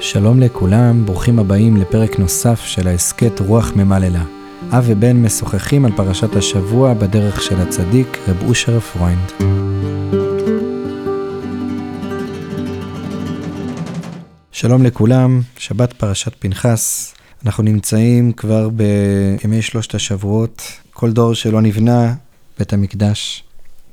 שלום לכולם, ברוכים הבאים לפרק נוסף של ההסכת רוח ממללא. אב ובן משוחחים על פרשת השבוע בדרך של הצדיק, רב אושר פרוינד. שלום לכולם, שבת פרשת פנחס. אנחנו נמצאים כבר בימי שלושת השבועות. כל דור שלא נבנה, בית המקדש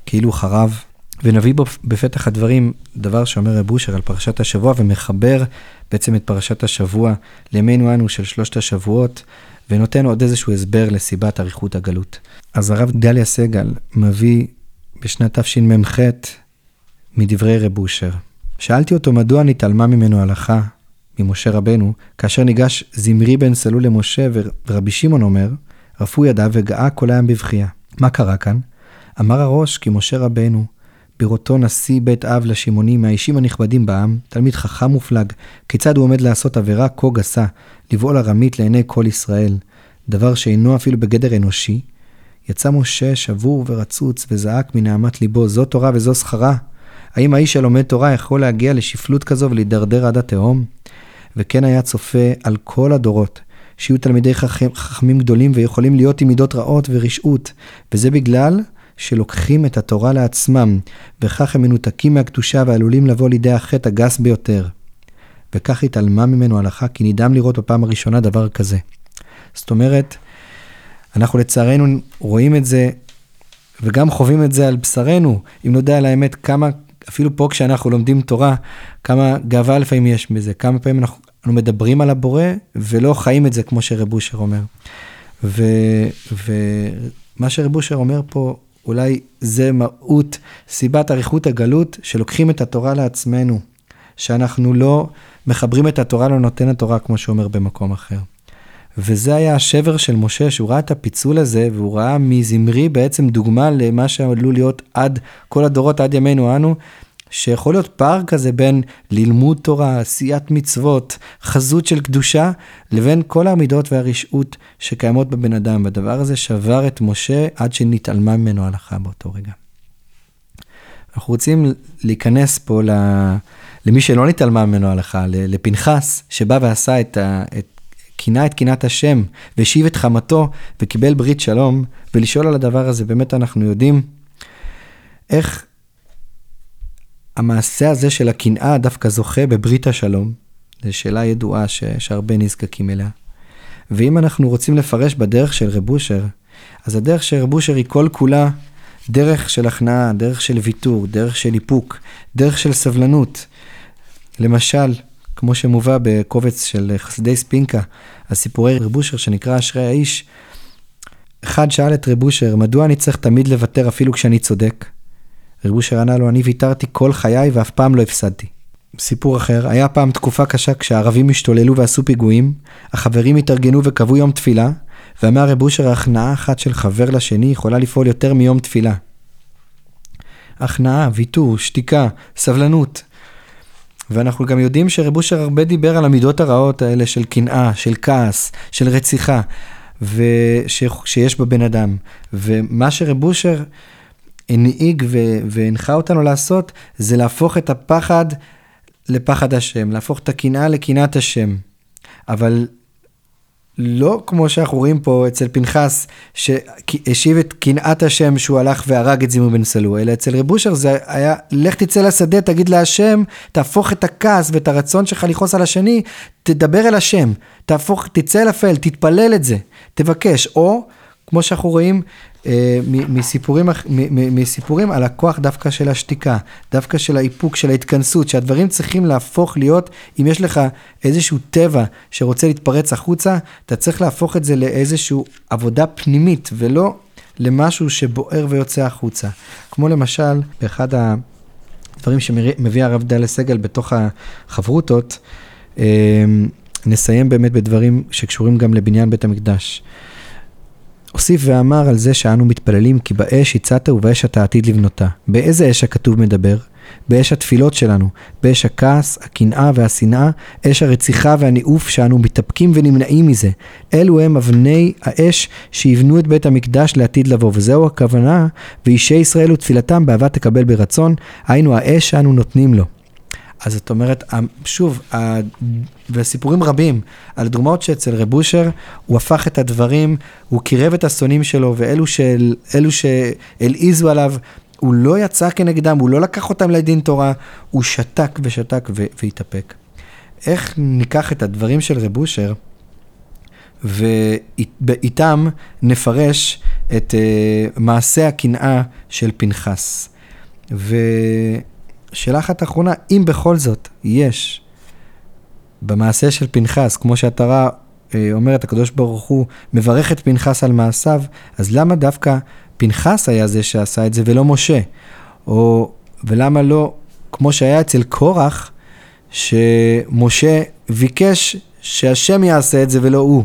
כאילו חרב. ונביא בו בפתח הדברים דבר שאומר רב אושר על פרשת השבוע ומחבר בעצם את פרשת השבוע לימינו אנו של שלושת השבועות, ונותן עוד איזשהו הסבר לסיבת אריכות הגלות. אז הרב גדליה סגל מביא בשנת תשמ"ח מדברי רב אושר. שאלתי אותו מדוע נתעלמה ממנו הלכה, ממשה רבנו, כאשר ניגש זמרי בן סלול למשה ורבי שמעון אומר, רפו ידיו וגאה כל הים בבכייה. מה קרה כאן? אמר הראש כי משה רבנו, בראותו נשיא בית אב לשמעוני מהאישים הנכבדים בעם, תלמיד חכם מופלג, כיצד הוא עומד לעשות עבירה כה גסה, לבעול ארמית לעיני כל ישראל, דבר שאינו אפילו בגדר אנושי, יצא משה שבור ורצוץ וזעק מנהמת ליבו, זו תורה וזו שכרה. האם האיש הלומד תורה יכול להגיע לשפלות כזו ולהידרדר עד התהום? וכן היה צופה על כל הדורות, שיהיו תלמידי חכמים גדולים ויכולים להיות עם מידות רעות ורשעות, וזה בגלל שלוקחים את התורה לעצמם, וכך הם מנותקים מהקדושה ועלולים לבוא לידי החטא הגס ביותר. וכך התעלמה ממנו הלכה, כי נדהם לראות בפעם הראשונה דבר כזה. זאת אומרת, אנחנו לצערנו רואים את זה, וגם חווים את זה על בשרנו, אם נודע על האמת כמה, אפילו פה כשאנחנו לומדים תורה, כמה גאווה לפעמים יש בזה, כמה פעמים אנחנו, אנחנו מדברים על הבורא ולא חיים את זה כמו שרב אושר אומר. ומה שרב אושר אומר פה, אולי זה מהות, סיבת אריכות הגלות, שלוקחים את התורה לעצמנו, שאנחנו לא מחברים את התורה לנותן התורה, כמו שאומר במקום אחר. וזה היה השבר של משה, שהוא ראה את הפיצול הזה, והוא ראה מזמרי בעצם דוגמה למה שעלול להיות עד כל הדורות, עד ימינו אנו, שיכול להיות פער כזה בין לימוד תורה, עשיית מצוות, חזות של קדושה, לבין כל המידות והרשעות שקיימות בבן אדם. והדבר הזה שבר את משה עד שנתעלמה ממנו הלכה באותו רגע. אנחנו רוצים להיכנס פה למי שלא נתעלמה ממנו הלכה, לפנחס, שבא ועשה את ה... את כינה את קינת השם, והשיב את חמתו, וקיבל ברית שלום, ולשאול על הדבר הזה, באמת אנחנו יודעים איך המעשה הזה של הקנאה דווקא זוכה בברית השלום. זו שאלה ידועה ש... שהרבה נזקקים אליה. ואם אנחנו רוצים לפרש בדרך של רב אושר, אז הדרך של רב אושר היא כל כולה דרך של הכנעה, דרך של ויתור, דרך של איפוק, דרך של סבלנות. למשל, כמו שמובא בקובץ של חסידי ספינקה, הסיפורי רב אושר שנקרא אשרי האיש, אחד שאל את רב אושר, מדוע אני צריך תמיד לוותר אפילו כשאני צודק? רב אושר ענה לו, אני ויתרתי כל חיי ואף פעם לא הפסדתי. סיפור אחר, היה פעם תקופה קשה כשהערבים השתוללו ועשו פיגועים, החברים התארגנו וקבעו יום תפילה, ואמר רב אושר, הכנעה אחת של חבר לשני יכולה לפעול יותר מיום תפילה. הכנעה, ויתור, שתיקה, סבלנות. ואנחנו גם יודעים שרב אושר הרבה דיבר על המידות הרעות האלה של קנאה, של כעס, של רציחה, ושיש בבן אדם. ומה שרב אושר הנהיג והנחה אותנו לעשות, זה להפוך את הפחד לפחד השם, להפוך את הקנאה לקנאת השם. אבל לא כמו שאנחנו רואים פה אצל פנחס, שהשיב את קנאת השם שהוא הלך והרג את זימון בן סלו, אלא אצל רב אושר זה היה, לך תצא לשדה, תגיד להשם, תהפוך את הכעס ואת הרצון שלך לכעוס על השני, תדבר אל השם, תהפוך, תצא אל הפעל, תתפלל את זה, תבקש, או כמו שאנחנו רואים אה, מסיפורים, מסיפורים על הכוח דווקא של השתיקה, דווקא של האיפוק, של ההתכנסות, שהדברים צריכים להפוך להיות, אם יש לך איזשהו טבע שרוצה להתפרץ החוצה, אתה צריך להפוך את זה לאיזושהי עבודה פנימית, ולא למשהו שבוער ויוצא החוצה. כמו למשל, באחד הדברים שמביא הרב דליה סגל בתוך החברותות, אה, נסיים באמת בדברים שקשורים גם לבניין בית המקדש. הוסיף ואמר על זה שאנו מתפללים כי באש הצעת ובאש אתה עתיד לבנותה. באיזה אש הכתוב מדבר? באש התפילות שלנו, באש הכעס, הקנאה והשנאה, אש הרציחה והניאוף שאנו מתאפקים ונמנעים מזה. אלו הם אבני האש שיבנו את בית המקדש לעתיד לבוא, וזהו הכוונה, ואישי ישראל ותפילתם באהבה תקבל ברצון, היינו האש שאנו נותנים לו. אז את אומרת, שוב, וסיפורים רבים על דוגמאות שאצל רב אושר, הוא הפך את הדברים, הוא קירב את השונאים שלו, ואלו שהלעיזו עליו, הוא לא יצא כנגדם, הוא לא לקח אותם לדין תורה, הוא שתק ושתק והתאפק. איך ניקח את הדברים של רב אושר, ואיתם נפרש את uh, מעשה הקנאה של פנחס. ושאלה אחת אחרונה, אם בכל זאת יש במעשה של פנחס, כמו שהתורה אה, אומרת, הקדוש ברוך הוא מברך את פנחס על מעשיו, אז למה דווקא פנחס היה זה שעשה את זה ולא משה? או, ולמה לא, כמו שהיה אצל קורח, שמשה ביקש שהשם יעשה את זה ולא הוא.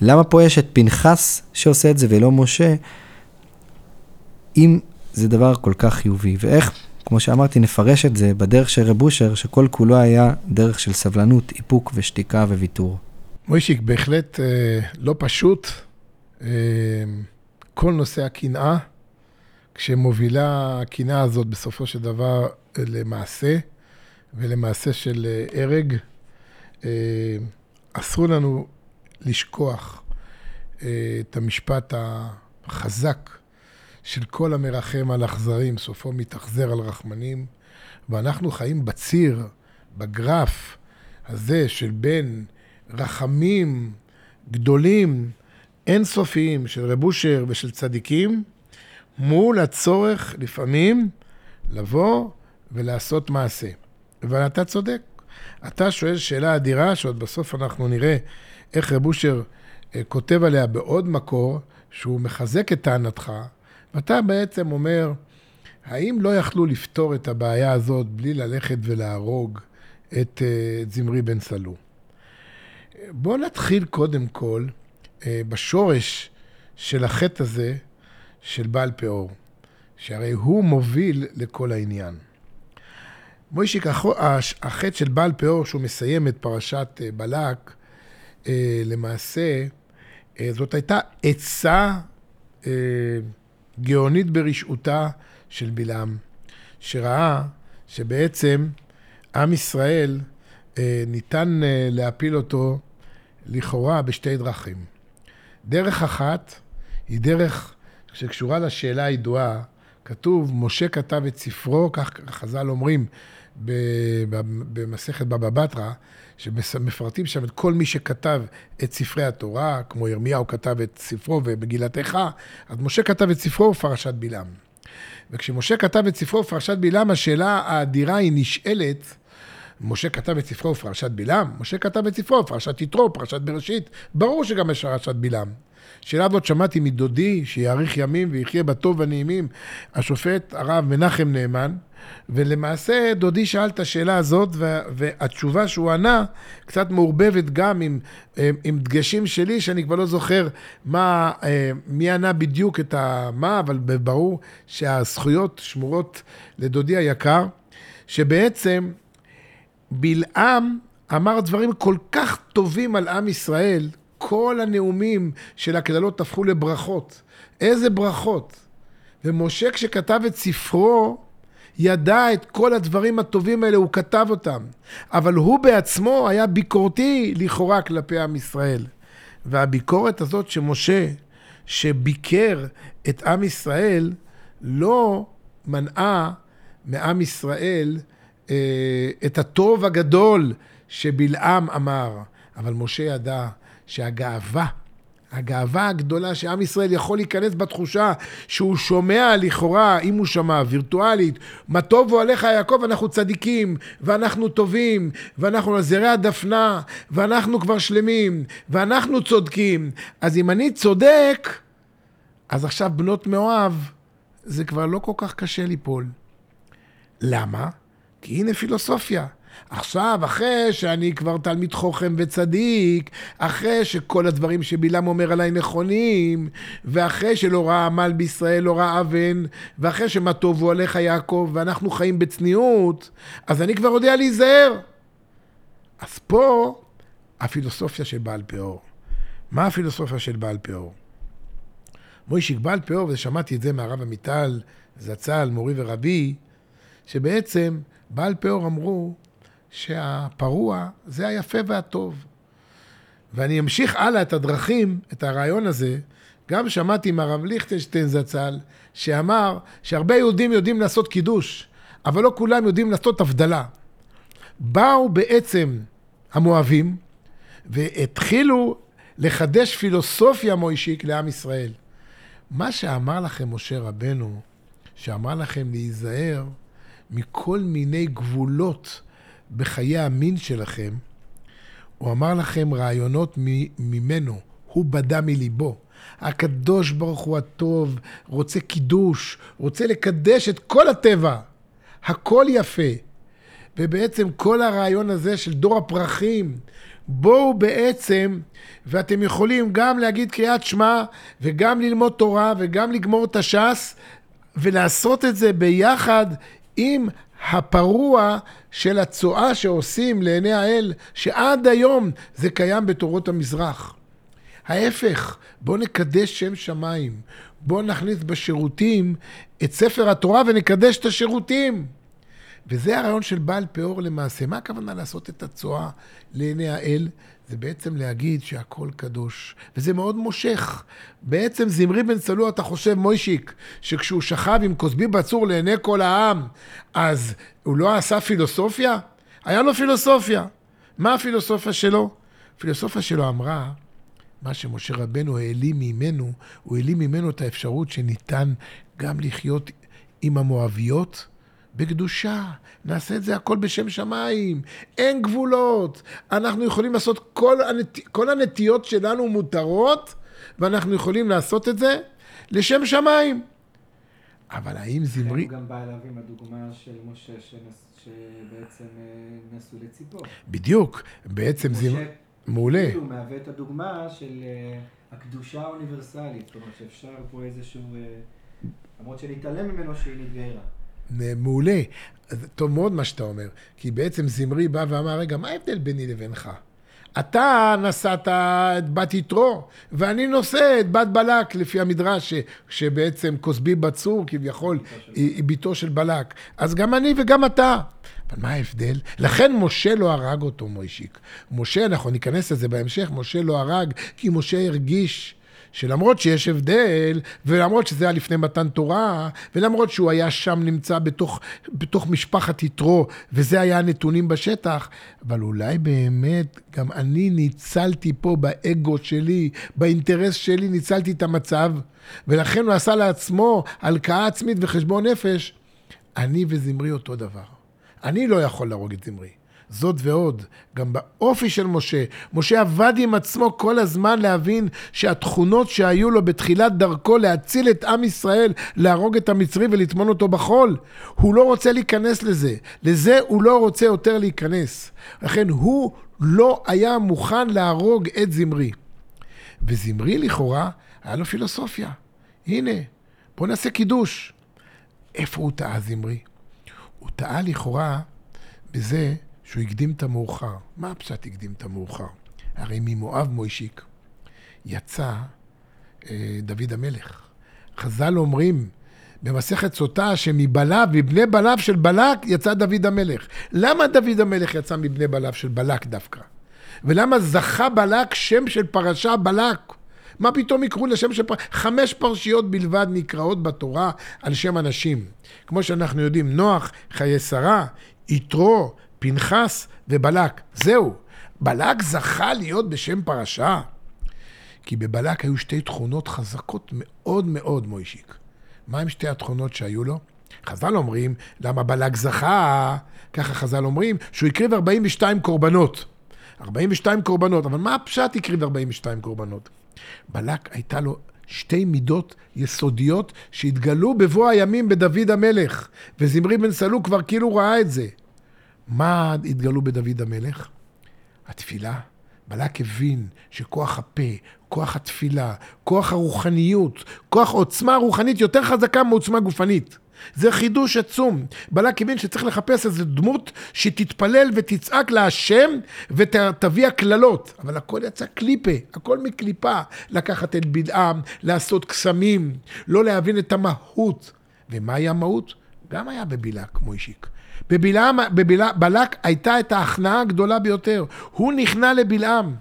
למה פה יש את פנחס שעושה את זה ולא משה, אם זה דבר כל כך חיובי? ואיך, כמו שאמרתי, נפרש את זה בדרך של רב אושר, שכל כולו היה דרך של סבלנות, איפוק ושתיקה וויתור. מוישיק, בהחלט אה, לא פשוט. אה, כל נושא הקנאה, כשמובילה הקנאה הזאת בסופו של דבר למעשה, ולמעשה של אה, הרג, אה, אסור לנו לשכוח אה, את המשפט החזק של כל המרחם על אכזרים, סופו מתאכזר על רחמנים, ואנחנו חיים בציר, בגרף הזה של בין רחמים גדולים, אינסופיים, של רב אושר ושל צדיקים, מול הצורך לפעמים לבוא ולעשות מעשה. ואתה צודק. אתה שואל שאלה אדירה, שעוד בסוף אנחנו נראה איך רב אושר אה, כותב עליה בעוד מקור, שהוא מחזק את טענתך, ואתה בעצם אומר, האם לא יכלו לפתור את הבעיה הזאת בלי ללכת ולהרוג את, אה, זמרי בן סלו? בואו נתחיל קודם כל אה, בשורש של החטא הזה של בעל פאור, שהרי הוא מוביל לכל העניין. מוישיק, החטא של בעל פאור, שהוא מסיים את פרשת בלק, אה, למעשה, אה, זאת הייתה עצה גאונית ברשעותה של בלעם, שראה שבעצם עם ישראל, ניתן להפיל אותו לכאורה בשתי דרכים. דרך אחת היא דרך שקשורה לשאלה הידועה, כתוב, משה כתב את ספרו, כך חז"ל אומרים במסכת בבא בתרא, שמפרטים שם את כל מי שכתב את ספרי התורה, כמו ירמיהו כתב את ספרו ומגילת איכה, אז משה כתב את ספרו ופרשת בלעם. וכשמשה כתב את ספרו ופרשת בלעם, השאלה האדירה היא נשאלת, משה כתב את ספרו ופרשת בלעם? משה כתב את ספרו, פרשת יתרו, פרשת בראשית, ברור שגם יש פרשת בלעם. שאלה הזאת שמעתי מדודי, שיאריך ימים ויחיה בטוב והנעימים, השופט הרב מנחם נאמן, ולמעשה דודי שאל את השאלה הזאת, והתשובה שהוא ענה קצת מעורבבת גם עם, עם דגשים שלי, שאני כבר לא זוכר מה, מי ענה בדיוק את המה, אבל ברור שהזכויות שמורות לדודי היקר, שבעצם בלעם אמר דברים כל כך טובים על עם ישראל, כל הנאומים של הקללות הפכו לברכות. איזה ברכות. ומשה כשכתב את ספרו, ידע את כל הדברים הטובים האלה, הוא כתב אותם. אבל הוא בעצמו היה ביקורתי לכאורה כלפי עם ישראל. והביקורת הזאת שמשה, שביקר את עם ישראל, לא מנעה מעם ישראל אה, את הטוב הגדול שבלעם אמר. אבל משה ידע שהגאווה, הגאווה הגדולה שעם ישראל יכול להיכנס בתחושה שהוא שומע לכאורה, אם הוא שמע וירטואלית, מה טובו עליך יעקב, אנחנו צדיקים, ואנחנו טובים, ואנחנו על זרי הדפנה, ואנחנו כבר שלמים, ואנחנו צודקים. אז אם אני צודק, אז עכשיו בנות מאוהב, זה כבר לא כל כך קשה ליפול. למה? כי הנה פילוסופיה. עכשיו, אחרי שאני כבר תלמיד חוכם וצדיק, אחרי שכל הדברים שבלעם אומר עליי נכונים, ואחרי שלא ראה עמל בישראל, לא ראה אבן, ואחרי שמה טובו עליך יעקב, ואנחנו חיים בצניעות, אז אני כבר יודע להיזהר. אז פה הפילוסופיה של בעל פאור. מה הפילוסופיה של בעל פאור? מוישיק בעל פאור, ושמעתי את זה מהרב עמיטל, זצ"ל, מורי ורבי, שבעצם בעל פאור אמרו שהפרוע זה היפה והטוב. ואני אמשיך הלאה את הדרכים, את הרעיון הזה. גם שמעתי מהרב ליכטנשטיין זצ"ל, שאמר שהרבה יהודים יודעים לעשות קידוש, אבל לא כולם יודעים לעשות הבדלה. באו בעצם המואבים והתחילו לחדש פילוסופיה מוישיק לעם ישראל. מה שאמר לכם משה רבנו, שאמר לכם להיזהר מכל מיני גבולות בחיי המין שלכם, הוא אמר לכם רעיונות ממנו, הוא בדה מליבו. הקדוש ברוך הוא הטוב, רוצה קידוש, רוצה לקדש את כל הטבע. הכל יפה. ובעצם כל הרעיון הזה של דור הפרחים, בואו בעצם, ואתם יכולים גם להגיד קריאת שמע, וגם ללמוד תורה, וגם לגמור את הש"ס, ולעשות את זה ביחד עם הפרוע של הצואה שעושים לעיני האל, שעד היום זה קיים בתורות המזרח. ההפך, בואו נקדש שם שמיים. בואו נכניס בשירותים את ספר התורה ונקדש את השירותים. וזה הרעיון של בעל פאור למעשה. מה הכוונה לעשות את הצואה לעיני האל? זה בעצם להגיד שהכל קדוש, וזה מאוד מושך. בעצם זמרי בן צלוע, אתה חושב, מוישיק, שכשהוא שכב עם כוסבי בצור לעיני כל העם, אז הוא לא עשה פילוסופיה? היה לו פילוסופיה. מה הפילוסופיה שלו? הפילוסופיה שלו אמרה, מה שמשה רבנו העלים ממנו, הוא העלים ממנו את האפשרות שניתן גם לחיות עם המואביות בקדושה. נעשה את זה הכל בשם שמיים. אין גבולות. אנחנו יכולים לעשות, כל, הנת... כל הנטיות שלנו מותרות, ואנחנו יכולים לעשות את זה לשם שמיים. אבל האם זמרי... הוא גם בא אליו עם הדוגמה של משה שנס... שבעצם אה, נסו לציפו. בדיוק. בעצם זמרי... מעולה. הוא מהווה את הדוגמה של אה, הקדושה האוניברסלית. זאת אומרת שאפשר פה איזשהו... אה, למרות שנתעלם ממנו שהיא נתגיירה. מעולה. טוב מאוד מה שאתה אומר, כי בעצם זמרי בא ואמר, רגע, מה ההבדל ביני לבינך? אתה נשאת את בת יתרו, ואני נושא את בת בלק, לפי המדרש, ש, שבעצם כוסבי בצור, כביכול, היא, היא ביתו של בלק. אז גם אני וגם אתה. אבל מה ההבדל? לכן משה לא הרג אותו, מוישיק. משה, אנחנו ניכנס לזה בהמשך, משה לא הרג, כי משה הרגיש שלמרות שיש הבדל, ולמרות שזה היה לפני מתן תורה, ולמרות שהוא היה שם נמצא בתוך, בתוך משפחת יתרו, וזה היה הנתונים בשטח, אבל אולי באמת גם אני ניצלתי פה באגו שלי, באינטרס שלי, ניצלתי את המצב, ולכן הוא עשה לעצמו הלקאה עצמית וחשבון נפש. אני וזמרי אותו דבר. אני לא יכול להרוג את זמרי. זאת ועוד, גם באופי של משה, משה עבד עם עצמו כל הזמן להבין שהתכונות שהיו לו בתחילת דרכו להציל את עם ישראל, להרוג את המצרי ולטמון אותו בחול, הוא לא רוצה להיכנס לזה. לזה הוא לא רוצה יותר להיכנס. לכן הוא לא היה מוכן להרוג את זמרי. וזמרי לכאורה, היה לו פילוסופיה. הנה, בואו נעשה קידוש. איפה הוא טעה זמרי? הוא טעה לכאורה בזה שהוא הקדים את המאוחר. מה הפשט הקדים את המאוחר? הרי ממואב מוישיק יצא אה, דוד המלך. חז"ל אומרים במסכת סוטה שמבלב, מבני בלב של בלק יצא דוד המלך. למה דוד המלך יצא מבני בלב של בלק דווקא? ולמה זכה בלק שם של פרשה בלק? מה פתאום יקראו לשם של פרשה? חמש פרשיות בלבד נקראות בתורה על שם אנשים. כמו שאנחנו יודעים, נוח, חיי שרה, יתרו, פנחס ובלק. זהו. בלק זכה להיות בשם פרשה. כי בבלק היו שתי תכונות חזקות מאוד מאוד, מוישיק. מה עם שתי התכונות שהיו לו? חז"ל אומרים, למה בלק זכה? ככה חז"ל אומרים, שהוא הקריב 42 קורבנות. 42 קורבנות, אבל מה הפשט הקריב 42 קורבנות? בלק הייתה לו שתי מידות יסודיות שהתגלו בבוא הימים בדוד המלך, וזמרי בן סלו כבר כאילו ראה את זה. מה התגלו בדוד המלך? התפילה. בלק הבין שכוח הפה, כוח התפילה, כוח הרוחניות, כוח עוצמה רוחנית יותר חזקה מעוצמה גופנית. זה חידוש עצום. בלק הבין שצריך לחפש איזו דמות שתתפלל ותצעק להשם ותביא הקללות. אבל הכל יצא קליפה, הכל מקליפה. לקחת את בלעם, לעשות קסמים, לא להבין את המהות. ומהי המהות? גם היה בבלק, מוישיק. בבלעם, בבלע, בלק הייתה את ההכנעה הגדולה ביותר. הוא נכנע לבלעם.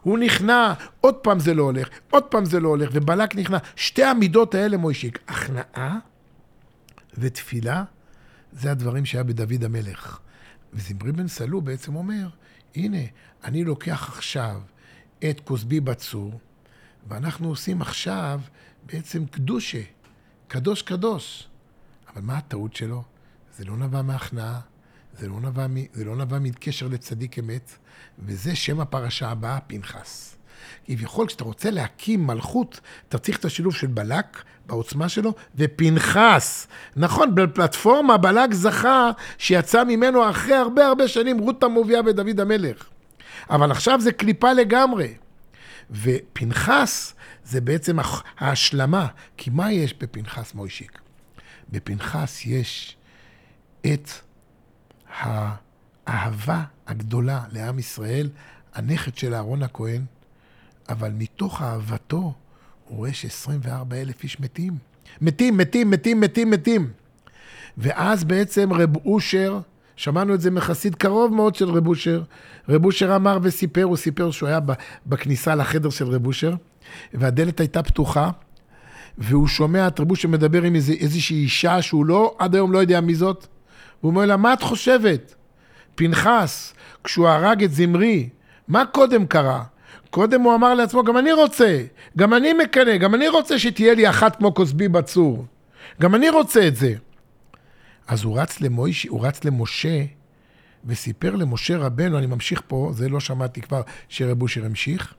הוא נכנע, עוד פעם זה לא הולך, עוד פעם זה לא הולך, ובלק נכנע. שתי המידות האלה, מוישיק, הכנעה ותפילה, זה הדברים שהיה בדוד המלך. וזמרי בן סלו בעצם אומר, הנה, אני לוקח עכשיו את כוסבי בצור, ואנחנו עושים עכשיו בעצם קדושה, קדוש קדוש. אבל מה הטעות שלו? זה לא נבע מהכנעה, זה לא נבע, זה לא נבע מקשר לצדיק אמת, וזה שם הפרשה הבאה, פנחס. כביכול, כשאתה רוצה להקים מלכות, אתה צריך את השילוב של בלק בעוצמה שלו, ופנחס. נכון, בפלטפורמה בלק זכה שיצא ממנו אחרי הרבה הרבה שנים רות המוביה ודוד המלך. אבל עכשיו זה קליפה לגמרי. ופנחס זה בעצם ההשלמה. כי מה יש בפנחס מוישיק? בפנחס יש את האהבה הגדולה לעם ישראל, הנכד של אהרון הכהן, אבל מתוך אהבתו הוא רואה ש-24 אלף איש מתים. מתים, מתים, מתים, מתים, מתים. ואז בעצם רב אושר, שמענו את זה מחסיד קרוב מאוד של רב אושר, רב אושר אמר וסיפר, הוא סיפר שהוא היה בכניסה לחדר של רב אושר, והדלת הייתה פתוחה, והוא שומע את רב אושר מדבר עם איזו, איזושהי אישה שהוא לא, עד היום לא יודע מי זאת, והוא אומר לה, מה את חושבת? פנחס, כשהוא הרג את זמרי, מה קודם קרה? קודם הוא אמר לעצמו, גם אני רוצה, גם אני מקנא, גם אני רוצה שתהיה לי אחת כמו כוסבי בצור. גם אני רוצה את זה. אז הוא רץ, למויש, הוא רץ למשה וסיפר למשה רבנו, אני ממשיך פה, זה לא שמעתי כבר שרב אושר המשיך,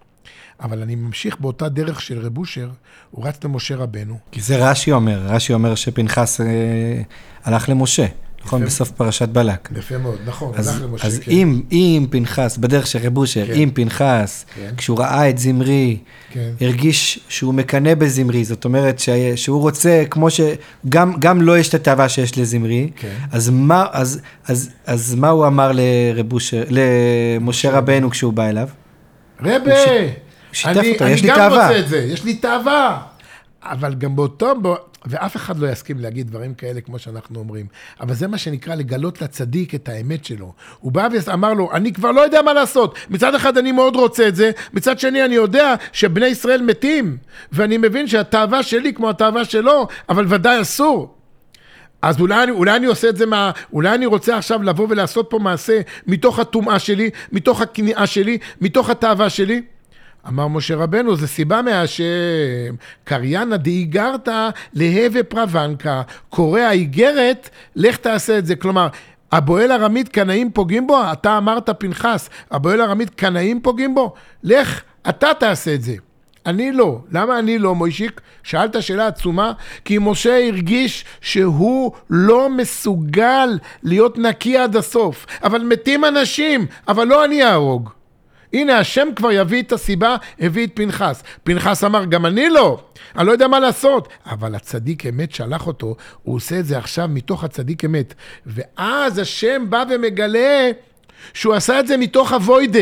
אבל אני ממשיך באותה דרך של רב אושר, הוא רץ למשה רבנו. כי זה רש"י אומר, רש"י אומר שפנחס אה, הלך למשה. נכון, בסוף פרשת בלק. יפה מאוד, נכון, אז, למשה, אז כן. אם, אם פנחס, בדרך של רב אושר, כן. אם פנחס, כן. כשהוא ראה את זמרי, כן. הרגיש שהוא מקנא בזמרי, זאת אומרת ש, שהוא רוצה, כמו שגם גם לו לא יש את התאווה שיש לזמרי, כן. אז, מה, אז, אז, אז מה הוא אמר לרב אושר, למשה רבנו כשהוא בא אליו? רבה, אני, אני גם רוצה את זה, יש לי תאווה. אבל גם באותו, ואף אחד לא יסכים להגיד דברים כאלה כמו שאנחנו אומרים. אבל זה מה שנקרא לגלות לצדיק את האמת שלו. הוא בא ואמר לו, אני כבר לא יודע מה לעשות. מצד אחד אני מאוד רוצה את זה, מצד שני אני יודע שבני ישראל מתים, ואני מבין שהתאווה שלי כמו התאווה שלו, אבל ודאי אסור. אז אולי, אולי אני עושה את זה מה... אולי אני רוצה עכשיו לבוא ולעשות פה מעשה מתוך הטומאה שלי, מתוך הכניעה שלי, מתוך התאווה שלי. אמר משה רבנו, זה סיבה מהשם. קריינא דאיגרתא להווה פרוונקה. קורא האיגרת, לך תעשה את זה. כלומר, הבועל ארמית קנאים פוגעים בו? אתה אמרת פנחס, הבועל ארמית קנאים פוגעים בו? לך, אתה תעשה את זה. אני לא. למה אני לא, מוישיק? שאלת שאלה עצומה, כי משה הרגיש שהוא לא מסוגל להיות נקי עד הסוף. אבל מתים אנשים, אבל לא אני אהרוג. הנה, השם כבר יביא את הסיבה, הביא את פנחס. פנחס אמר, גם אני לא, אני לא יודע מה לעשות. אבל הצדיק אמת שלח אותו, הוא עושה את זה עכשיו מתוך הצדיק אמת. ואז השם בא ומגלה... שהוא עשה את זה מתוך אבוידה.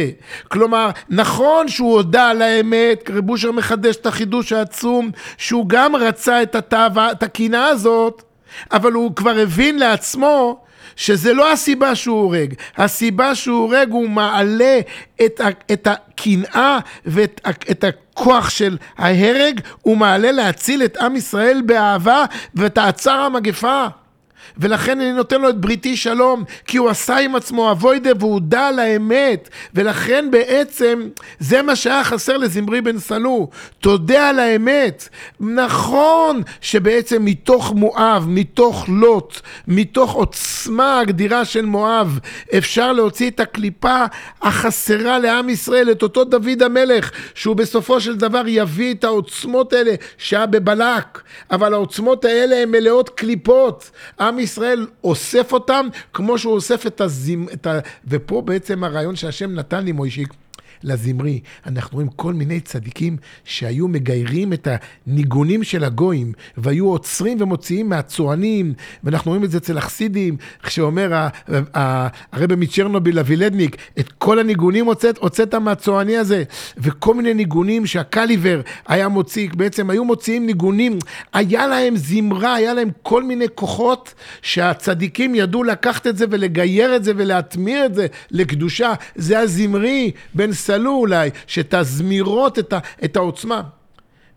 כלומר, נכון שהוא הודה על האמת, רב אושר מחדש את החידוש העצום, שהוא גם רצה את התאווה, הזאת, אבל הוא כבר הבין לעצמו שזה לא הסיבה שהוא הורג, הסיבה שהוא הורג הוא מעלה את, את הקנאה ואת את הכוח של ההרג, הוא מעלה להציל את עם ישראל באהבה ותעצר המגפה. ולכן אני נותן לו את בריתי שלום, כי הוא עשה עם עצמו אבוידה והוא דע על האמת, ולכן בעצם זה מה שהיה חסר לזמרי בן סלו, תודה על האמת. נכון שבעצם מתוך מואב, מתוך לוט, מתוך עוצמה הגדירה של מואב, אפשר להוציא את הקליפה החסרה לעם ישראל, את אותו דוד המלך, שהוא בסופו של דבר יביא את העוצמות האלה שהיה בבלק, אבל העוצמות האלה הן מלאות קליפות. עם אוסף אותם כמו שהוא אוסף את הזימ... ה... ופה בעצם הרעיון שהשם נתן לי, מוישיק, לזמרי. אנחנו רואים כל מיני צדיקים שהיו מגיירים את הניגונים של הגויים, והיו עוצרים ומוציאים מהצוענים, ואנחנו רואים את זה אצל החסידים, כשאומר הרבי מצ'רנוביל לווילדניק, את כל הניגונים הוצאת, הוצאת מהצועני הזה, וכל מיני ניגונים שהקליבר היה מוציא, בעצם היו מוציאים ניגונים, היה להם זמרה, היה להם כל מיני כוחות שהצדיקים ידעו לקחת את זה ולגייר את זה ולהטמיר את זה לקדושה. זה הזמרי, בן סלו אולי, שתזמירות את, ה, את העוצמה.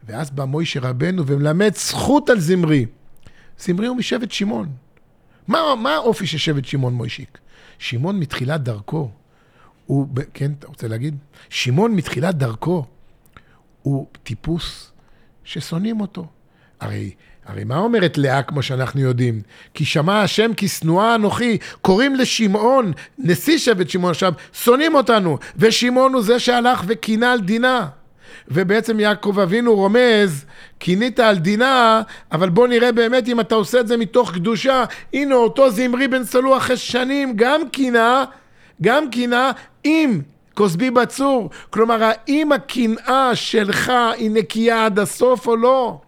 ואז בא מוישה רבנו ומלמד זכות על זמרי. זמרי הוא משבט שמעון. מה, מה האופי של שבט שמעון מוישיק? שמעון מתחילת דרכו, הוא, כן, אתה רוצה להגיד? שמעון מתחילת דרכו הוא טיפוס ששונאים אותו. הרי, הרי מה אומרת לאה כמו שאנחנו יודעים? כי שמע השם כי שנואה אנוכי, קוראים לשמעון, נשיא שבט שמעון עכשיו, שונאים אותנו, ושמעון הוא זה שהלך וקינה על דינה. ובעצם יעקב אבינו רומז, קינית על דינה, אבל בוא נראה באמת אם אתה עושה את זה מתוך קדושה. הנה אותו זמרי בן סלוח אחרי שנים גם קינה, גם קינה עם כוסבי בצור. כלומר, האם הקנאה שלך היא נקייה עד הסוף או לא?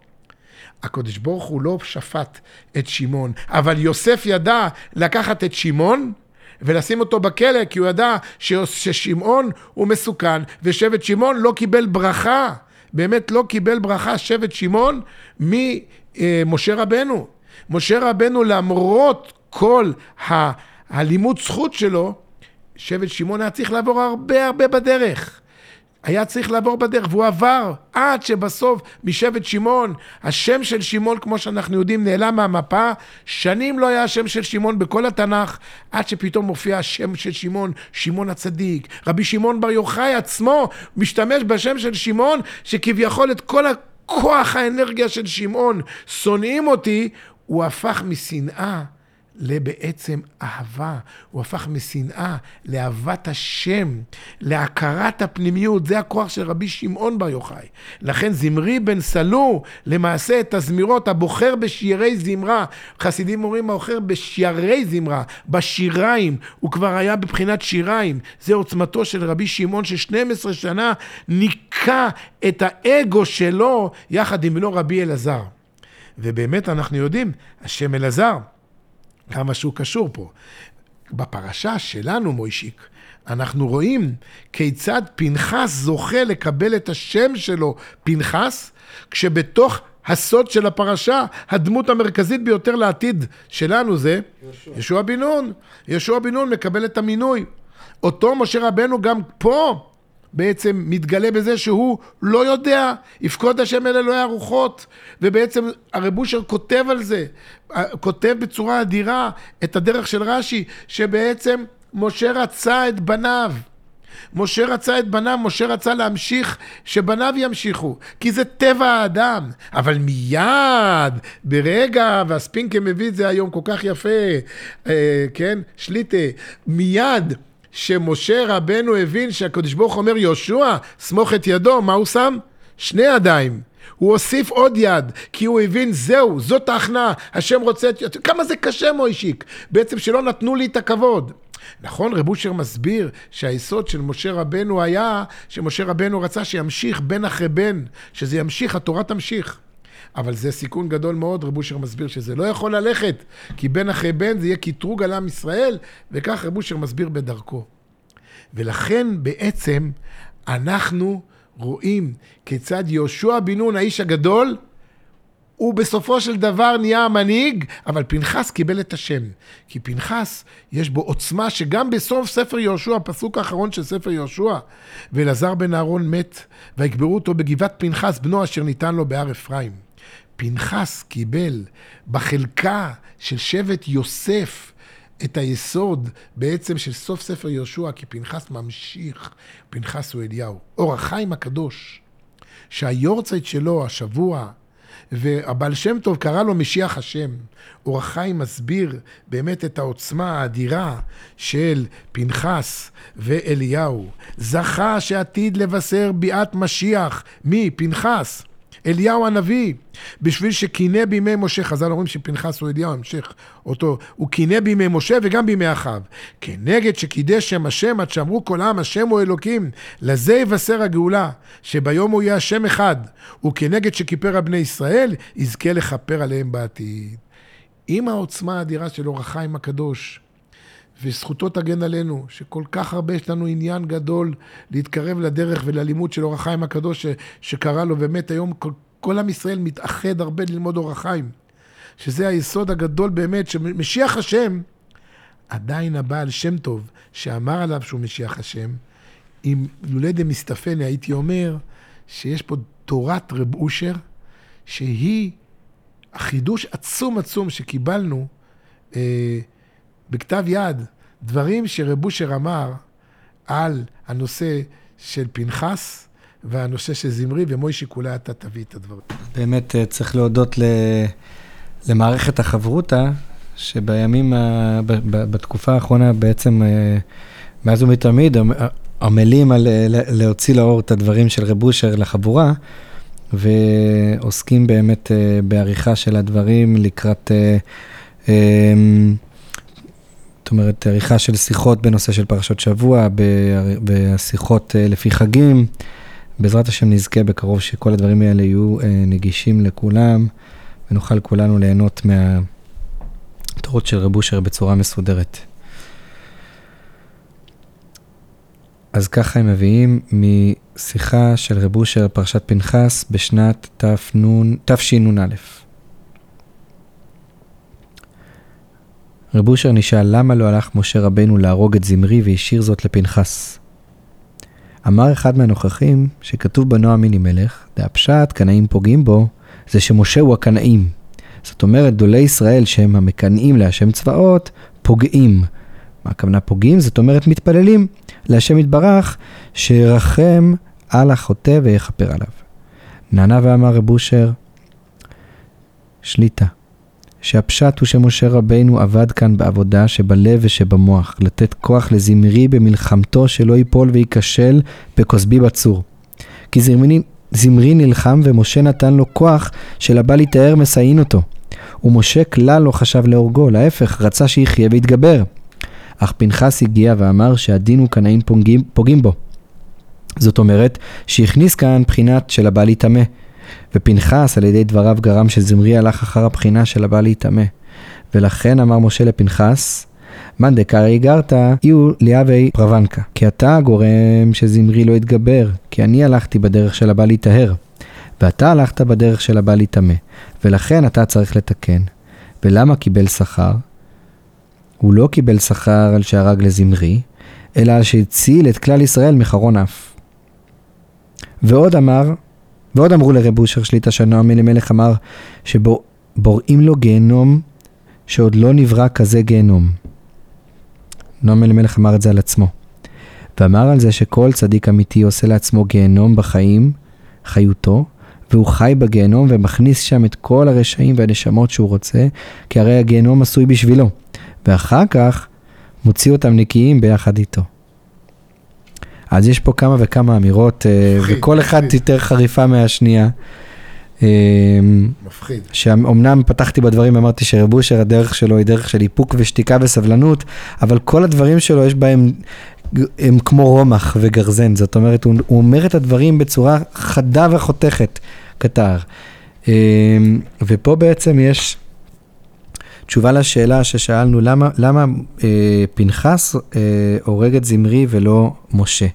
הקדוש ברוך הוא לא שפט את שמעון, אבל יוסף ידע לקחת את שמעון ולשים אותו בכלא, כי הוא ידע ששמעון הוא מסוכן, ושבט שמעון לא קיבל ברכה, באמת לא קיבל ברכה שבט שמעון ממשה רבנו. משה רבנו למרות כל הלימוד זכות שלו, שבט שמעון היה צריך לעבור הרבה הרבה בדרך. היה צריך לעבור בדרך, והוא עבר עד שבסוף משבט שמעון, השם של שמעון, כמו שאנחנו יודעים, נעלם מהמפה. שנים לא היה השם של שמעון בכל התנ"ך, עד שפתאום מופיע השם של שמעון, שמעון הצדיק. רבי שמעון בר יוחאי עצמו משתמש בשם של שמעון, שכביכול את כל הכוח האנרגיה של שמעון שונאים אותי, הוא הפך משנאה לבעצם אהבה. הוא הפך משנאה לאהבת השם, להכרת הפנימיות. זה הכוח של רבי שמעון בר יוחאי. לכן זמרי בן סלו, למעשה את הזמירות, הבוחר בשירי זמרה. חסידים אומרים, הבוחר בשיירי זמרה, בשיריים. הוא כבר היה בבחינת שיריים. זה עוצמתו של רבי שמעון, ש-12 שנה ניקה את האגו שלו יחד עם בנו רבי אלעזר. ובאמת אנחנו יודעים, השם אלעזר. כמה שהוא קשור פה. בפרשה שלנו, מוישיק, אנחנו רואים כיצד פנחס זוכה לקבל את השם שלו, פנחס, כשבתוך הסוד של הפרשה, הדמות המרכזית ביותר לעתיד שלנו זה ישוע בן נון. ישוע בן נון מקבל את המינוי. אותו משה רבנו גם פה בעצם מתגלה בזה שהוא לא יודע, יפקוד השם אל אלוהי הרוחות, ובעצם הרב אושר כותב על זה, כותב בצורה אדירה את הדרך של רש"י, שבעצם משה רצה את בניו. משה רצה את בניו, משה רצה להמשיך, שבניו ימשיכו, כי זה טבע האדם. אבל מיד, ברגע, והספינקה מביא את זה היום כל כך יפה, אה, כן, שליטה, מיד שמשה רבנו הבין שהקדוש ברוך אומר יהושע, סמוך את ידו, מה הוא שם? שני ידיים. הוא הוסיף עוד יד, כי הוא הבין, זהו, זאת ההכנעה, השם רוצה את... כמה זה קשה, מוישיק, בעצם שלא נתנו לי את הכבוד. נכון, רב אושר מסביר שהיסוד של משה רבנו היה שמשה רבנו רצה שימשיך בן אחרי בן, שזה ימשיך, התורה תמשיך. אבל זה סיכון גדול מאוד, רב אושר מסביר שזה לא יכול ללכת, כי בן אחרי בן זה יהיה קטרוג על עם ישראל, וכך רב אושר מסביר בדרכו. ולכן בעצם אנחנו רואים כיצד יהושע בן נון, האיש הגדול, הוא בסופו של דבר נהיה המנהיג, אבל פנחס קיבל את השם. כי פנחס, יש בו עוצמה שגם בסוף ספר יהושע, הפסוק האחרון של ספר יהושע, ואלעזר בן אהרון מת, ויקברו אותו בגבעת פנחס, בנו אשר ניתן לו בהר אפרים. פנחס קיבל בחלקה של שבט יוסף את היסוד בעצם של סוף ספר יהושע, כי פנחס ממשיך, פנחס הוא אליהו. אור החיים הקדוש, שהיורצייט שלו השבוע, והבעל שם טוב קרא לו משיח השם. אור החיים מסביר באמת את העוצמה האדירה של פנחס ואליהו. זכה שעתיד לבשר ביאת משיח, מי? פנחס. אליהו הנביא, בשביל שקינא בימי משה, חז"ל אומרים שפנחס הוא אליהו, המשך אותו, הוא קינא בימי משה וגם בימי אחאב. כנגד שקידש שם השם, עד שאמרו כל עם, השם הוא אלוקים, לזה יבשר הגאולה, שביום הוא יהיה השם אחד, וכנגד שכיפר על בני ישראל, יזכה לכפר עליהם בעתיד. עם העוצמה האדירה של אור החיים הקדוש, וזכותו תגן עלינו, שכל כך הרבה יש לנו עניין גדול להתקרב לדרך וללימוד של אור החיים הקדוש ש, שקרה לו, באמת היום כל, כל עם ישראל מתאחד הרבה ללמוד אור החיים, שזה היסוד הגדול באמת, שמשיח השם, עדיין הבעל שם טוב, שאמר עליו שהוא משיח השם, אם לולא דמסתפני הייתי אומר שיש פה תורת רב אושר, שהיא החידוש עצום עצום שקיבלנו אה, בכתב יד, דברים שרב אושר אמר על הנושא של פנחס והנושא של זמרי, ומוישי כולה אתה תביא את הדברים. באמת אה, צריך להודות ל... למערכת החברותה, שבימים, ה... בתקופה האחרונה בעצם, אה, מאז ומתמיד, עמלים על להוציא לאור את הדברים של רב אושר לחבורה. ועוסקים באמת בעריכה של הדברים לקראת, זאת אומרת, עריכה של שיחות בנושא של פרשות שבוע, בשיחות uh, לפי חגים. בעזרת השם נזכה בקרוב שכל הדברים האלה יהיו uh, נגישים לכולם, ונוכל כולנו ליהנות מהתורות של רב אושר בצורה מסודרת. אז ככה הם מביאים משיחה של רב אושר פרשת פנחס בשנת תשנ"א. רב אושר נשאל למה לא הלך משה רבנו להרוג את זמרי והשאיר זאת לפנחס. אמר אחד מהנוכחים שכתוב בנועם מינימלך, והפשט קנאים פוגעים בו, זה שמשה הוא הקנאים. זאת אומרת, גדולי ישראל שהם המקנאים להשם צבאות, פוגעים. מה הכוונה פוגעים? זאת אומרת מתפללים. להשם יתברך, שירחם על החוטא ויכפר עליו. נענה ואמר רב אושר, שליטה, שהפשט הוא שמשה רבינו עבד כאן בעבודה שבלב ושבמוח, לתת כוח לזמרי במלחמתו שלא ייפול וייכשל בכוסבי בצור. כי זמרי, זמרי נלחם ומשה נתן לו כוח שלבא להיטהר מסייעין אותו. ומשה כלל לא חשב להורגו, להפך, רצה שיחיה ויתגבר. אך פנחס הגיע ואמר שהדין הוא קנאים פוגעים, פוגעים בו. זאת אומרת, שהכניס כאן בחינת של הבא להיטמא. ופנחס על ידי דבריו גרם שזמרי הלך אחר הבחינה של הבא להיטמא. ולכן אמר משה לפנחס, מאן דקארי גרתא, איהו ליאבי פרוונקה. כי אתה הגורם שזמרי לא יתגבר, כי אני הלכתי בדרך של הבא להיטהר. ואתה הלכת בדרך של הבא להיטמא, ולכן אתה צריך לתקן. ולמה קיבל שכר? הוא לא קיבל שכר על שהרג לזמרי, אלא על שהציל את כלל ישראל מחרון אף. ועוד אמר, ועוד אמרו לרב אושר שליטה שנועם אלימלך אמר שבוראים לו גיהנום שעוד לא נברא כזה גיהנום. נועם אלימלך אמר את זה על עצמו. ואמר על זה שכל צדיק אמיתי עושה לעצמו גיהנום בחיים, חיותו, והוא חי בגיהנום ומכניס שם את כל הרשעים והנשמות שהוא רוצה, כי הרי הגיהנום עשוי בשבילו. ואחר כך מוציא אותם נקיים ביחד איתו. אז יש פה כמה וכמה אמירות, אה, מפחיד, וכל אחת יותר חריפה מהשנייה. אה, מפחיד. שאומנם פתחתי בדברים, אמרתי שרב אושר, הדרך שלו היא דרך של איפוק ושתיקה וסבלנות, אבל כל הדברים שלו יש בהם, הם כמו רומח וגרזן, זאת אומרת, הוא, הוא אומר את הדברים בצורה חדה וחותכת, קטר. אה, ופה בעצם יש תשובה לשאלה ששאלנו, למה, למה אה, פנחס אה, הורג את זמרי ולא משה?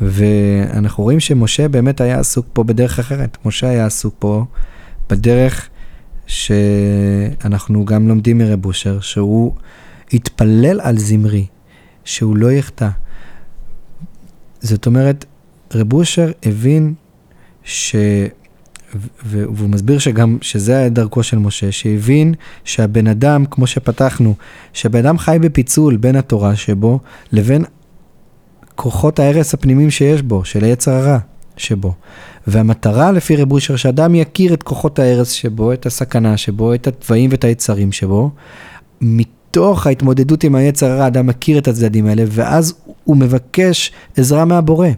ואנחנו רואים שמשה באמת היה עסוק פה בדרך אחרת. משה היה עסוק פה בדרך שאנחנו גם לומדים מרב אושר, שהוא התפלל על זמרי, שהוא לא יחטא. זאת אומרת, רב אושר הבין ש... והוא מסביר שגם, שזה היה דרכו של משה, שהבין שהבן אדם, כמו שפתחנו, שהבן אדם חי בפיצול בין התורה שבו, לבין כוחות ההרס הפנימיים שיש בו, של היצר הרע שבו. והמטרה לפי רב אושר, שאדם יכיר את כוחות ההרס שבו, את הסכנה שבו, את התוואים ואת היצרים שבו. מתוך ההתמודדות עם היצר הרע, אדם מכיר את הצדדים האלה, ואז הוא מבקש עזרה מהבורא.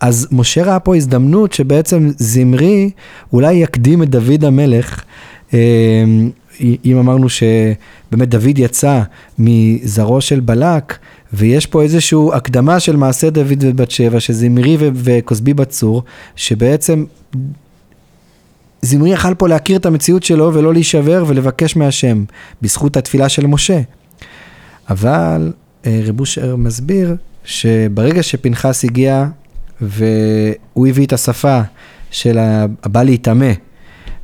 אז משה ראה פה הזדמנות שבעצם זמרי אולי יקדים את דוד המלך. אה, אם אמרנו שבאמת דוד יצא מזרעו של בלק, ויש פה איזושהי הקדמה של מעשה דוד ובת שבע, שזמרי וכוסבי בצור, שבעצם זמרי יכל פה להכיר את המציאות שלו ולא להישבר ולבקש מהשם, בזכות התפילה של משה. אבל אה, רב אושר מסביר שברגע שפנחס הגיע והוא הביא את השפה של הבא להיטמא,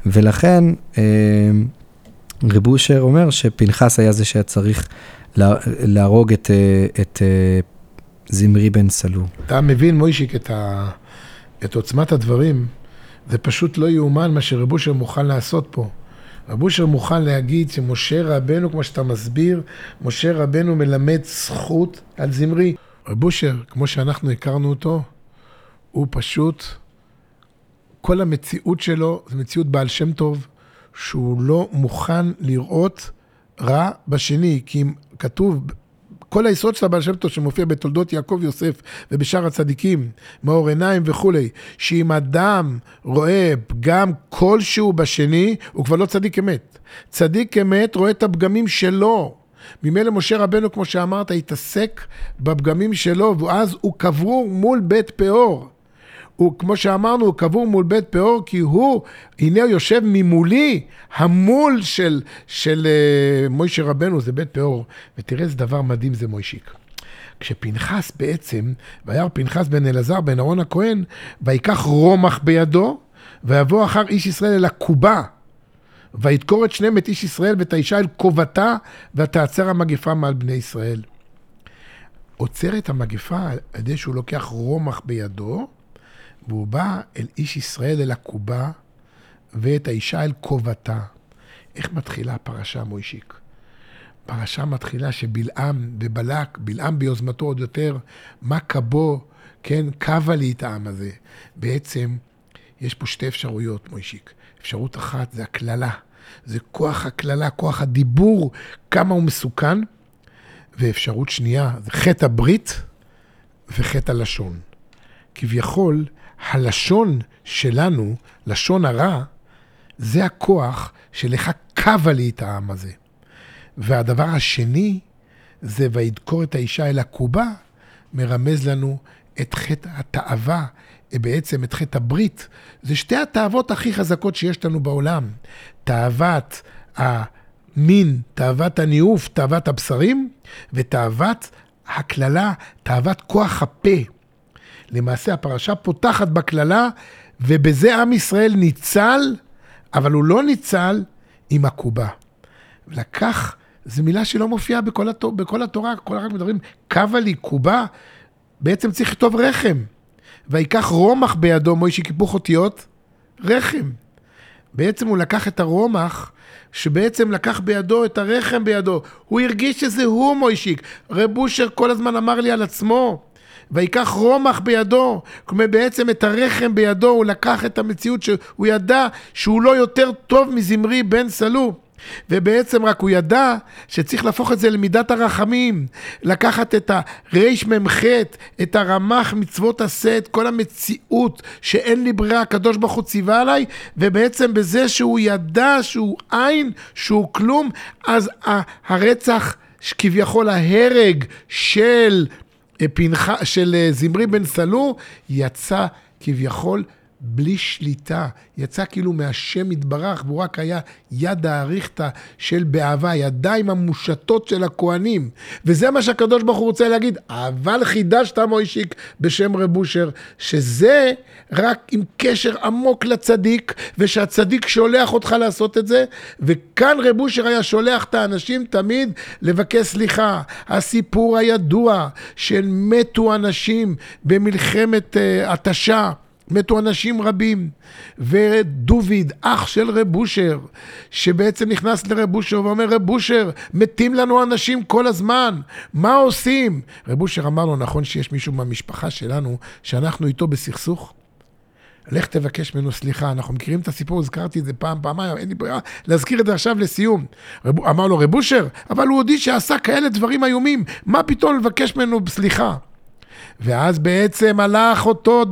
ולכן אה, רב אושר אומר שפנחס היה זה שהיה צריך להרוג את, אה, את זמרי בן סלו. אתה מבין, מוישיק, את, ה, את עוצמת הדברים. זה פשוט לא יאומן מה שרב אושר מוכן לעשות פה. רב אושר מוכן להגיד שמשה רבנו, כמו שאתה מסביר, משה רבנו מלמד זכות על זמרי. רב אושר, כמו שאנחנו הכרנו אותו, הוא פשוט, כל המציאות שלו זה מציאות בעל שם טוב, שהוא לא מוכן לראות רע בשני, כי אם כתוב כל היסוד של הבעל שם טוב שמופיע בתולדות יעקב יוסף ובשאר הצדיקים, מאור עיניים וכולי, שאם אדם רואה פגם כלשהו בשני, הוא כבר לא צדיק אמת. צדיק אמת רואה את הפגמים שלו. ממילא משה רבנו, כמו שאמרת, התעסק בפגמים שלו, ואז הוא קבור מול בית פאור. הוא, כמו שאמרנו, הוא קבור מול בית פאור, כי הוא, הנה הוא יושב ממולי, המול של, של uh, מוישה רבנו, זה בית פאור. ותראה איזה דבר מדהים זה מוישיק. כשפנחס בעצם, וירא פנחס בן אלעזר בן אהרון הכהן, ויקח רומח בידו, ויבוא אחר איש ישראל אל הקובה. וידקור את שניהם את איש ישראל ואת האישה אל כובתה, ותעצר המגפה מעל בני ישראל. עוצר את המגפה על ידי שהוא לוקח רומח בידו, והוא בא אל איש ישראל, אל הקובה, ואת האישה אל כובתה. איך מתחילה הפרשה, מוישיק? פרשה מתחילה שבלעם ובלק, בלעם ביוזמתו עוד יותר, מה קבו, כן, קבה לי את העם הזה. בעצם, יש פה שתי אפשרויות, מוישיק. אפשרות אחת זה הקללה. זה כוח הקללה, כוח הדיבור, כמה הוא מסוכן. ואפשרות שנייה, זה חטא הברית וחטא הלשון. כביכול, הלשון שלנו, לשון הרע, זה הכוח שלך קבה לי את העם הזה. והדבר השני, זה וידקור את האישה אל הקובה, מרמז לנו את חטא התאווה, בעצם את חטא הברית. זה שתי התאוות הכי חזקות שיש לנו בעולם. תאוות המין, תאוות הניאוף, תאוות הבשרים, ותאוות הקללה, תאוות כוח הפה. למעשה הפרשה פותחת בקללה, ובזה עם ישראל ניצל, אבל הוא לא ניצל עם הקובה. לקח, זו מילה שלא מופיעה בכל, התור, בכל התורה, כל הרב מדברים, קבה לי קובה, בעצם צריך לכתוב רחם. ויקח רומח בידו, מוישי קיפוך אותיות, רחם. בעצם הוא לקח את הרומח, שבעצם לקח בידו את הרחם בידו. הוא הרגיש שזה הוא מוישיק. רב אושר כל הזמן אמר לי על עצמו. ויקח רומח בידו, כלומר בעצם את הרחם בידו, הוא לקח את המציאות שהוא ידע שהוא לא יותר טוב מזמרי בן סלו. ובעצם רק הוא ידע שצריך להפוך את זה למידת הרחמים, לקחת את הרמ"ח, את הרמ"ח מצוות עשה, את כל המציאות שאין לי ברירה, הקדוש ברוך הוא ציווה עליי, ובעצם בזה שהוא ידע שהוא עין, שהוא כלום, אז הרצח, כביכול ההרג של פנח... של אה, זמרי בן סלו, יצא כביכול בלי שליטה, יצא כאילו מהשם יתברך, והוא רק היה יד האריכתא של באהבה, ידיים המושטות של הכוהנים. וזה מה שהקדוש ברוך הוא רוצה להגיד, אבל חידשת מוישיק בשם רב אושר, שזה רק עם קשר עמוק לצדיק, ושהצדיק שולח אותך לעשות את זה, וכאן רב אושר היה שולח את האנשים תמיד לבקש סליחה. הסיפור הידוע של מתו אנשים במלחמת uh, התשה. מתו אנשים רבים, ודוביד, אח של רב אושר, שבעצם נכנס לרב אושר ואומר, רב אושר, מתים לנו אנשים כל הזמן, מה עושים? רב אושר אמר לו, נכון שיש מישהו מהמשפחה שלנו, שאנחנו איתו בסכסוך? לך תבקש ממנו סליחה, אנחנו מכירים את הסיפור, הזכרתי את זה פעם, פעמיים, אין לי ברירה להזכיר את זה עכשיו לסיום. רב, אמר לו, רב אושר, אבל הוא הודיע שעשה כאלה דברים איומים, מה פתאום לבקש ממנו סליחה? ואז בעצם הלך אותו,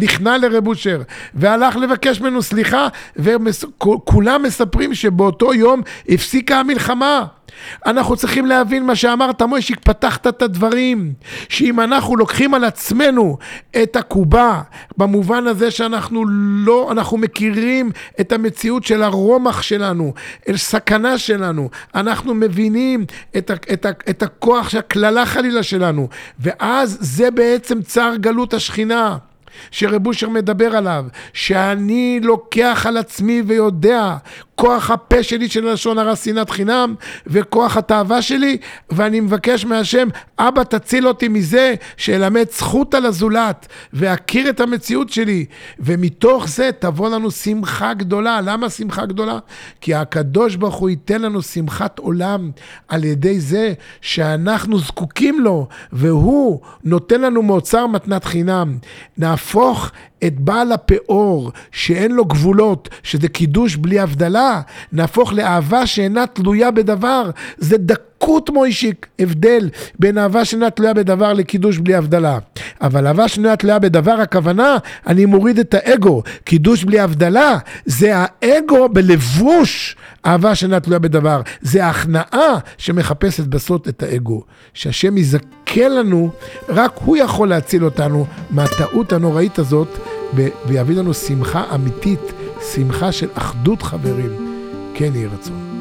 נכנע לרב אושר, והלך לבקש ממנו סליחה, וכולם מספרים שבאותו יום הפסיקה המלחמה. אנחנו צריכים להבין מה שאמרת, מוישיק, פתחת את הדברים, שאם אנחנו לוקחים על עצמנו את הקובה, במובן הזה שאנחנו לא, אנחנו מכירים את המציאות של הרומח שלנו, אל סכנה שלנו, אנחנו מבינים את, ה, את, ה, את הכוח של הקללה חלילה שלנו, ואז זה בעצם צער גלות השכינה. שרב אושר מדבר עליו, שאני לוקח על עצמי ויודע כוח הפה שלי של לשון הרע שנאת חינם וכוח התאווה שלי ואני מבקש מהשם אבא תציל אותי מזה שאלמד זכות על הזולת ואכיר את המציאות שלי. ומתוך זה תבוא לנו שמחה גדולה. למה שמחה גדולה? כי הקדוש ברוך הוא ייתן לנו שמחת עולם על ידי זה שאנחנו זקוקים לו והוא נותן לנו מאוצר מתנת חינם. נהפוך את בעל הפאור שאין לו גבולות, שזה קידוש בלי הבדלה, נהפוך לאהבה שאינה תלויה בדבר. זה דקות מוישיק, הבדל בין אהבה שאינה תלויה בדבר לקידוש בלי הבדלה. אבל אהבה שאינה תלויה בדבר, הכוונה, אני מוריד את האגו. קידוש בלי הבדלה, זה האגו בלבוש אהבה שאינה תלויה בדבר. זה ההכנעה שמחפשת בסוד את האגו. שהשם יזכה לנו, רק הוא יכול להציל אותנו מהטעות הנוראית הזאת. ויביא לנו שמחה אמיתית, שמחה של אחדות חברים. כן יהי רצון.